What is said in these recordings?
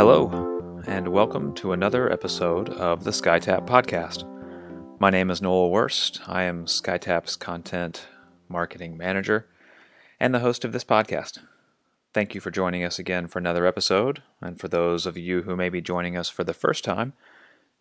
Hello, and welcome to another episode of the SkyTap podcast. My name is Noel Wurst. I am SkyTap's content marketing manager and the host of this podcast. Thank you for joining us again for another episode. And for those of you who may be joining us for the first time,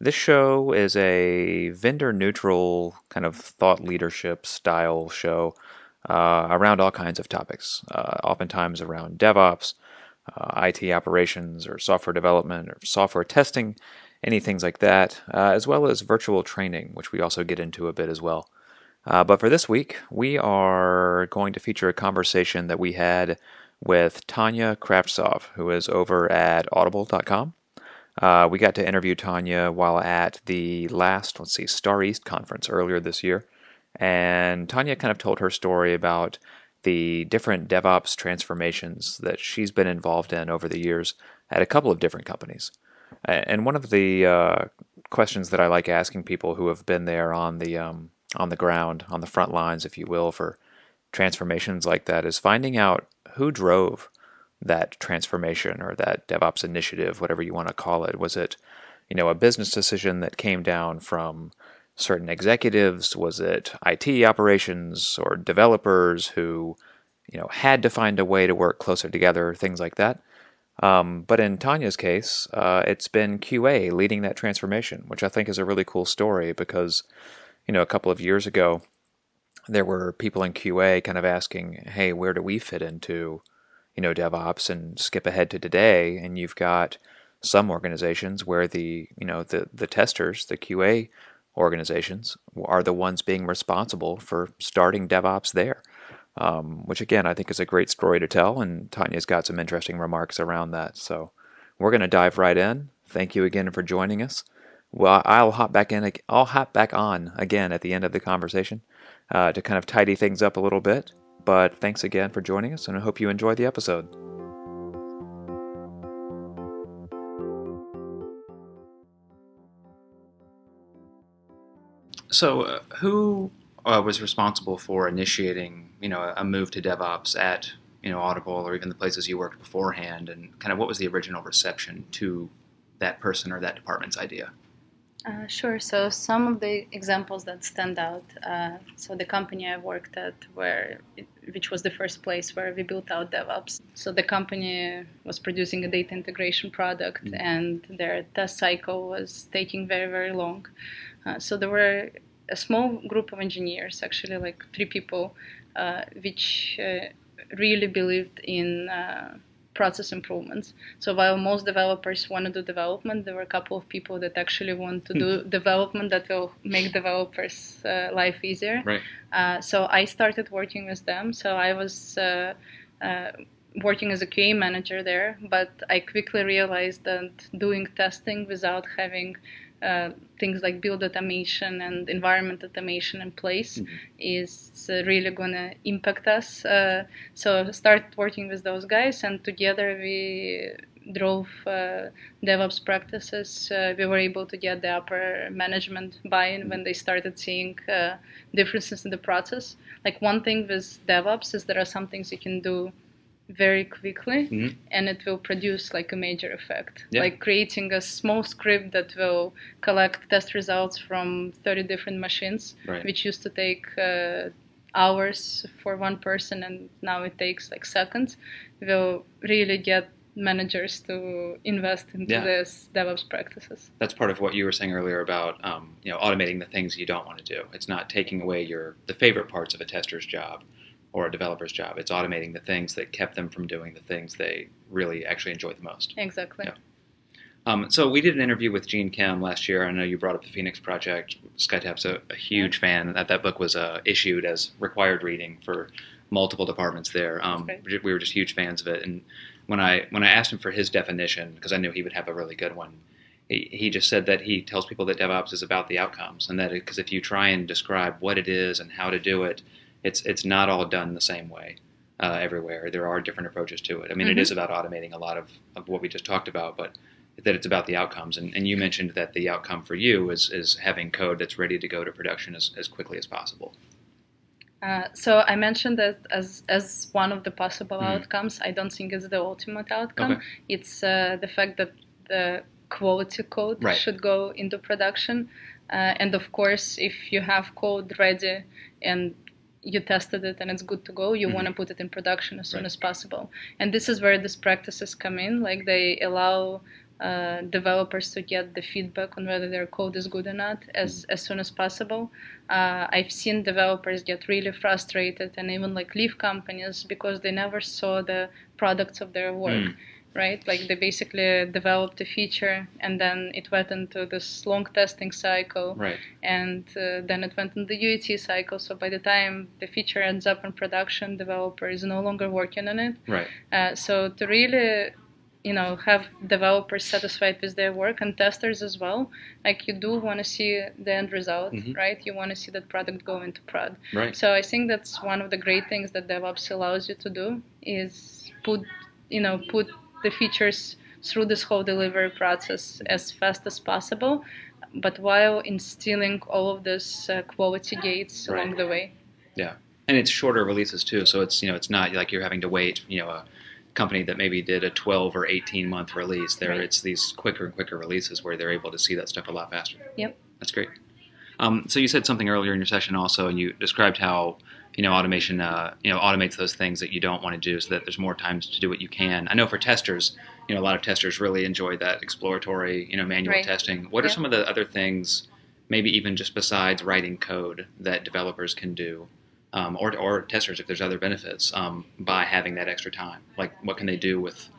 this show is a vendor neutral kind of thought leadership style show uh, around all kinds of topics, uh, oftentimes around DevOps, uh, IT operations, or software development, or software testing, any things like that, uh, as well as virtual training, which we also get into a bit as well. Uh, but for this week, we are going to feature a conversation that we had with Tanya Kravtsov, who is over at audible.com. Uh, we got to interview Tanya while at the last, let's see, STAREAST conference earlier this year. And Tanya kind of told her story about the different DevOps transformations that she's been involved in over the years at a couple of different companies. And one of the uh, questions that I like asking people who have been there on the um, on the ground, on the front lines, if you will, for transformations like that, is finding out who drove that transformation or that DevOps initiative, whatever you want to call it. Was it, you know, a business decision that came down from certain executives? Was it IT operations or developers who, you know, had to find a way to work closer together, things like that? Um, but in Tanya's case, uh, it's been QA leading that transformation, which I think is a really cool story because, you know, a couple of years ago, there were people in QA kind of asking, "Hey, where do we fit into, you know, DevOps?" And skip ahead to today, and you've got some organizations where the, you know, the the testers, the QA organizations, are the ones being responsible for starting DevOps there. Um, which again I think is a great story to tell, and Tanya's got some interesting remarks around that. So we're going to dive right in. Thank you again for joining us. Well, I'll hop back in. I'll hop back on again at the end of the conversation uh, to kind of tidy things up a little bit. But thanks again for joining us, and I hope you enjoy the episode. So, uh, who uh, was responsible for initiating, you know, a move to DevOps at, you know, Audible or even the places you worked beforehand, and kind of what was the original reception to that person or that department's idea? Uh, sure. So some of the examples that stand out. Uh, so the company I worked at, where it, which was the first place where we built out DevOps. So the company was producing a data integration product, mm-hmm. and their test cycle was taking very very long. Uh, so there were a small group of engineers, actually like three people, uh, which uh, really believed in process improvements. So while most developers want to do development, there were a couple of people that actually want to do hmm. development that will make developers' uh, life easier. Right. Uh, so I started working with them. So I was. Uh, uh working as a QA manager there, but I quickly realized that doing testing without having uh, things like build automation and environment automation in place mm-hmm. is uh, really going to impact us. Uh, so start working with those guys, and together we drove uh, DevOps practices. Uh, we were able to get the upper management buy-in mm-hmm. when they started seeing differences in the process. Like one thing with DevOps is there are some things you can do very quickly mm-hmm. and it will produce like a major effect yeah. like creating a small script that will collect test results from 30 different machines right. which used to take uh, hours for one person and now it takes like seconds will really get managers to invest into yeah. this DevOps practices. That's part of what you were saying earlier about um, you know automating the things you don't want to do. It's not taking away your the favorite parts of a tester's job or a developer's job. It's automating the things that kept them from doing the things they really actually enjoy the most. Exactly. Yeah. Um, so we did an interview with Gene Kim last year. I know you brought up the Phoenix Project. SkyTap's a, a huge fan. That that book was uh, issued as required reading for multiple departments there. Um, we were just huge fans of it. And when I when I asked him for his definition, because I knew he would have a really good one, he, he just said that he tells people that DevOps is about the outcomes, and that because if you try and describe what it is and how to do it, it's it's not all done the same way uh, everywhere. There are different approaches to it. I mean, mm-hmm. it is about automating a lot of, of what we just talked about, but that it's about the outcomes. And, and you mentioned that the outcome for you is, is having code that's ready to go to production as, as quickly as possible. Uh, so I mentioned that as as one of the possible mm-hmm. outcomes. I don't think it's the ultimate outcome. Okay. It's uh, the fact that the quality code Right. should go into production. Uh, and of course, if you have code ready and you tested it and it's good to go, you Mhm. want to put it in production as soon Right. as possible. And this is where these practices come in. Like they allow uh, developers to get the feedback on whether their code is good or not as, as soon as possible. Uh, I've seen developers get really frustrated and even like leave companies because they never saw the products of their work. Mm. Right, like they basically developed a feature and then it went into this long testing cycle, Right. and uh, then it went into the UAT cycle. So by the time the feature ends up in production, developer is no longer working on it. Right. Uh, so to really, you know, have developers satisfied with their work and testers as well, like you do want to see the end result, Mhm. right? You want to see that product go into prod. Right. So I think that's one of the great things that DevOps allows you to do is put, you know, put the features through this whole delivery process as fast as possible, but while instilling all of these uh, quality gates Right. along the way. Yeah, and it's shorter releases too, so it's you know it's not like you're having to wait. You know, a company that maybe did a 12 or 18 month release. There, Right. it's these quicker and quicker releases where they're able to see that stuff a lot faster. Yep. That's great. Um, so you said something earlier in your session also, and you described how you know automation uh, you know automates those things that you don't want to do, so that there's more times to do what you can. I know for testers, you know a lot of testers really enjoy that exploratory you know manual Right. testing. What are some of the other things, maybe even just besides writing code, that developers can do? Um, or, or testers, if there's other benefits, um, by having that extra time. Like, what can they do with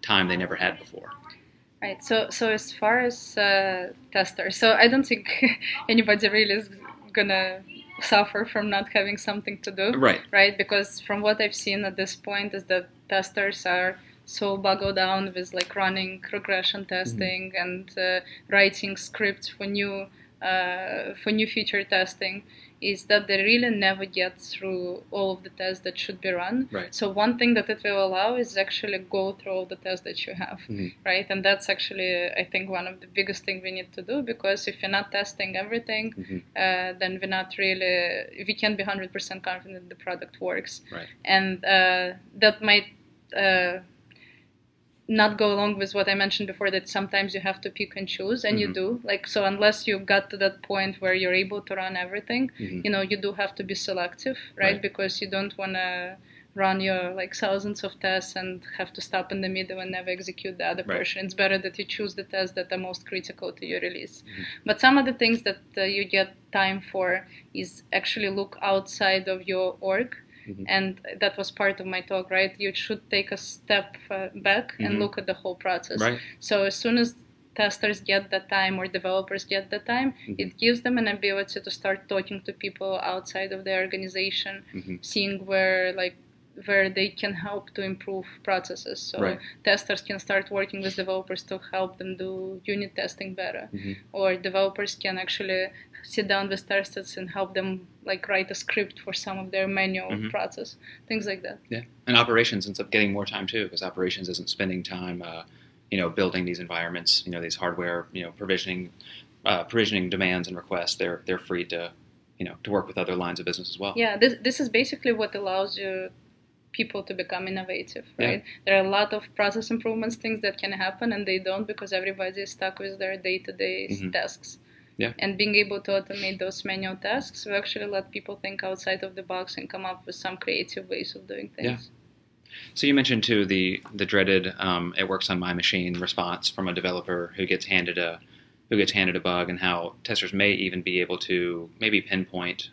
time they never had before? Right. So, so as far as uh, testers, so I don't think anybody really is gonna suffer from not having something to do, Right. right? Because from what I've seen at this point is that testers are so bogged down with like running regression testing and uh, writing scripts for new uh, for new feature testing is that they really never get through all of the tests that should be run. Right. So one thing that it will allow is actually go through all the tests that you have, Mhm. right? And that's actually I think one of the biggest thing we need to do because if you're not testing everything, Mhm. uh, then we're not really we can't be hundred percent confident the product works, Right. and uh, that might. Uh, not go along with what I mentioned before that sometimes you have to pick and choose and you Mhm. do like so unless you got to that point where you're able to run everything Mhm. you know you do have to be selective right, Right. because you don't want to run your like thousands of tests and have to stop in the middle and never execute the other Right. portion it's better that you choose the tests that are most critical to your release Mhm. but some of the things that uh, you get time for is actually look outside of your org Mhm. and that was part of my talk right you should take a step uh, back Mhm. and look at the whole process Right. so as soon as testers get the time or developers get the time, Mhm. it gives them an ability to start talking to people outside of their organization, Mhm. seeing where like where they can help to improve processes. So Right. testers can start working with developers to help them do unit testing better, Mhm. or developers can actually sit down with testers and help them like write a script for some of their manual Mhm. process, things like that. Yeah, and operations ends up getting more time too, because operations isn't spending time, uh, you know, building these environments, you know, these hardware, you know, provisioning, uh, provisioning demands and requests. They're they're free to, you know, to work with other lines of business as well. Yeah, this this is basically what allows you people to become innovative, Yeah. right? There are a lot of process improvements things that can happen and they don't because everybody is stuck with their day-to-day Mhm. tasks. Yeah. And being able to automate those manual tasks will actually let people think outside of the box and come up with some creative ways of doing things Yeah. things. So you mentioned too the the dreaded um, "it works on my machine" response from a developer who gets handed a who gets handed a bug, and how testers may even be able to maybe pinpoint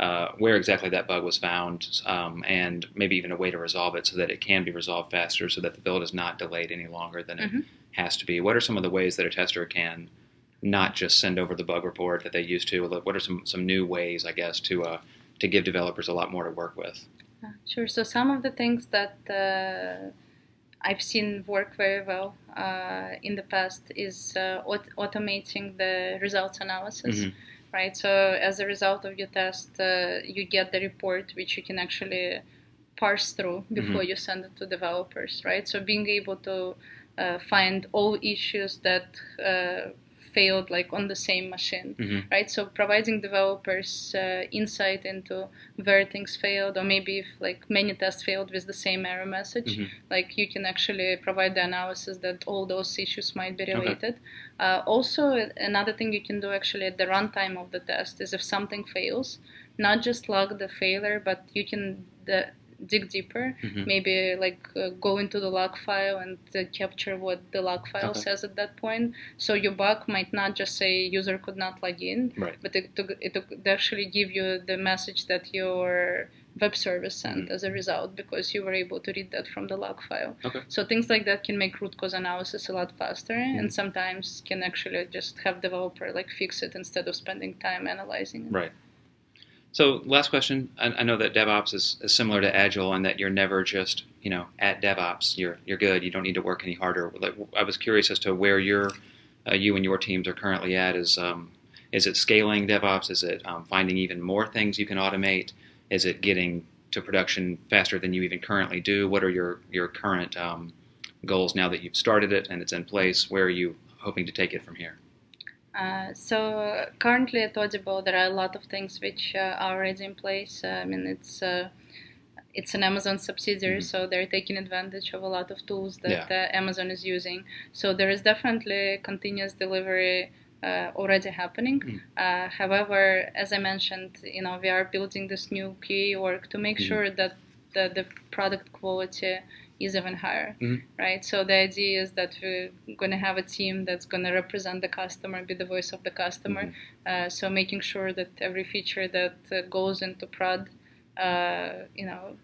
uh, where exactly that bug was found, um, and maybe even a way to resolve it so that it can be resolved faster, so that the build is not delayed any longer than Mhm. it has to be. What are some of the ways that a tester can not just send over the bug report that they used to? What are some some new ways, I guess, to uh, to give developers a lot more to work with? Uh, Sure. So some of the things that uh, I've seen work very well uh, in the past is uh, aut- automating the results analysis. Mhm. Right. So as a result of your test, uh, you get the report which you can actually parse through before Mhm. you send it to developers. Right. So being able to uh, find all issues that uh, failed like on the same machine, Mhm. right? So providing developers uh, insight into where things failed, or maybe if like many tests failed with the same error message, Mhm. like you can actually provide the analysis that all those issues might be Okay. related. Uh, also, another thing you can do actually at the runtime of the test is if something fails, not just log the failure, but you can the, dig deeper. Mhm. Maybe like uh, go into the log file and uh, capture what the log file Okay. says at that point. So your bug might not just say user could not log in, Right. but it, it would actually give you the message that your web service sent Mhm. as a result because you were able to read that from the log file. Okay. So things like that can make root cause analysis a lot faster Mm-hmm. and sometimes can actually just have developer like fix it instead of spending time analyzing it. Right. So, last question. I, I know that DevOps is, is similar to Agile in that you're never just, you know, at DevOps. You're you're good. You don't need to work any harder. Like, I was curious as to where your, uh, you and your teams are currently at. Is um, is it scaling DevOps? Is it um, finding even more things you can automate? Is it getting to production faster than you even currently do? What are your your current um, goals now that you've started it and it's in place? Where are you hoping to take it from here? Uh, so currently at Audible, there are a lot of things which uh, are already in place. Uh, I mean, it's uh, it's an Amazon subsidiary, Mhm. so they're taking advantage of a lot of tools that Yeah. uh, Amazon is using. So there is definitely continuous delivery uh, already happening. Mhm. Uh, however, as I mentioned, you know, we are building this new key work to make Mhm. sure that the, the product quality is even higher, Mhm. right? So the idea is that we're going to have a team that's going to represent the customer, be the voice of the customer. Mhm. Uh, so making sure that every feature that uh, goes into prod, uh, you know,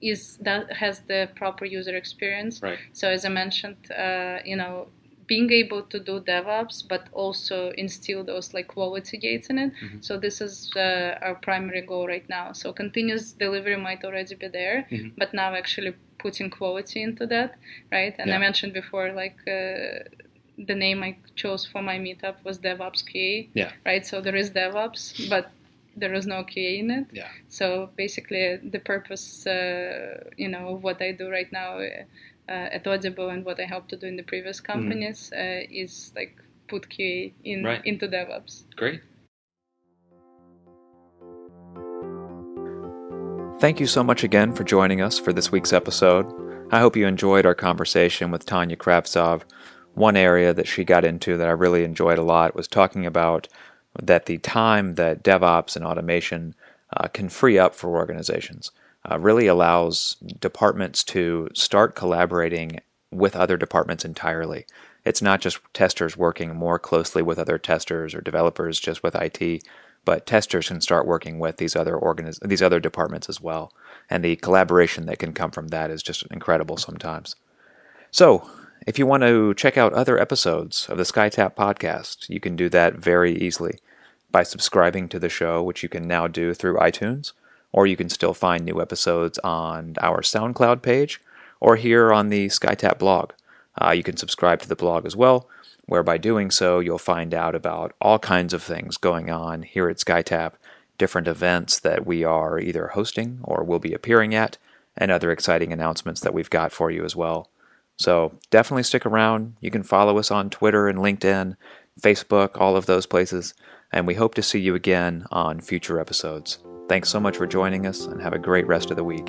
is that has the proper user experience. Right. So as I mentioned, uh, you know, being able to do DevOps, but also instill those like quality gates in it. Mhm. So this is uh, our primary goal right now. So continuous delivery might already be there, Mhm. but now actually putting quality into that, right? And Yeah. I mentioned before, like. Uh, the name I chose for my meetup was DevOps QA, Yeah. right? So there is DevOps, but there is no QA in it. Yeah. So basically, the purpose, uh, you know, of what I do right now uh, at Audible and what I helped to do in the previous companies uh, is like put QA in Right. into DevOps. Great. Thank you so much again for joining us for this week's episode. I hope you enjoyed our conversation with Tanya Kravtsov. One area that she got into that I really enjoyed a lot was talking about that the time that DevOps and automation uh, can free up for organizations uh, really allows departments to start collaborating with other departments entirely. It's not just testers working more closely with other testers or developers just with IT, but testers can start working with these other organiz- these other departments as well. And the collaboration that can come from that is just incredible sometimes. So, if you want to check out other episodes of the SkyTap podcast, you can do that very easily by subscribing to the show, which you can now do through iTunes, or you can still find new episodes on our SoundCloud page or here on the SkyTap blog. Uh, you can subscribe to the blog as well, where by doing so, you'll find out about all kinds of things going on here at SkyTap, different events that we are either hosting or will be appearing at, and other exciting announcements that we've got for you as well. So definitely stick around. You can follow us on Twitter and LinkedIn, Facebook, all of those places, and we hope to see you again on future episodes. Thanks so much for joining us and have a great rest of the week.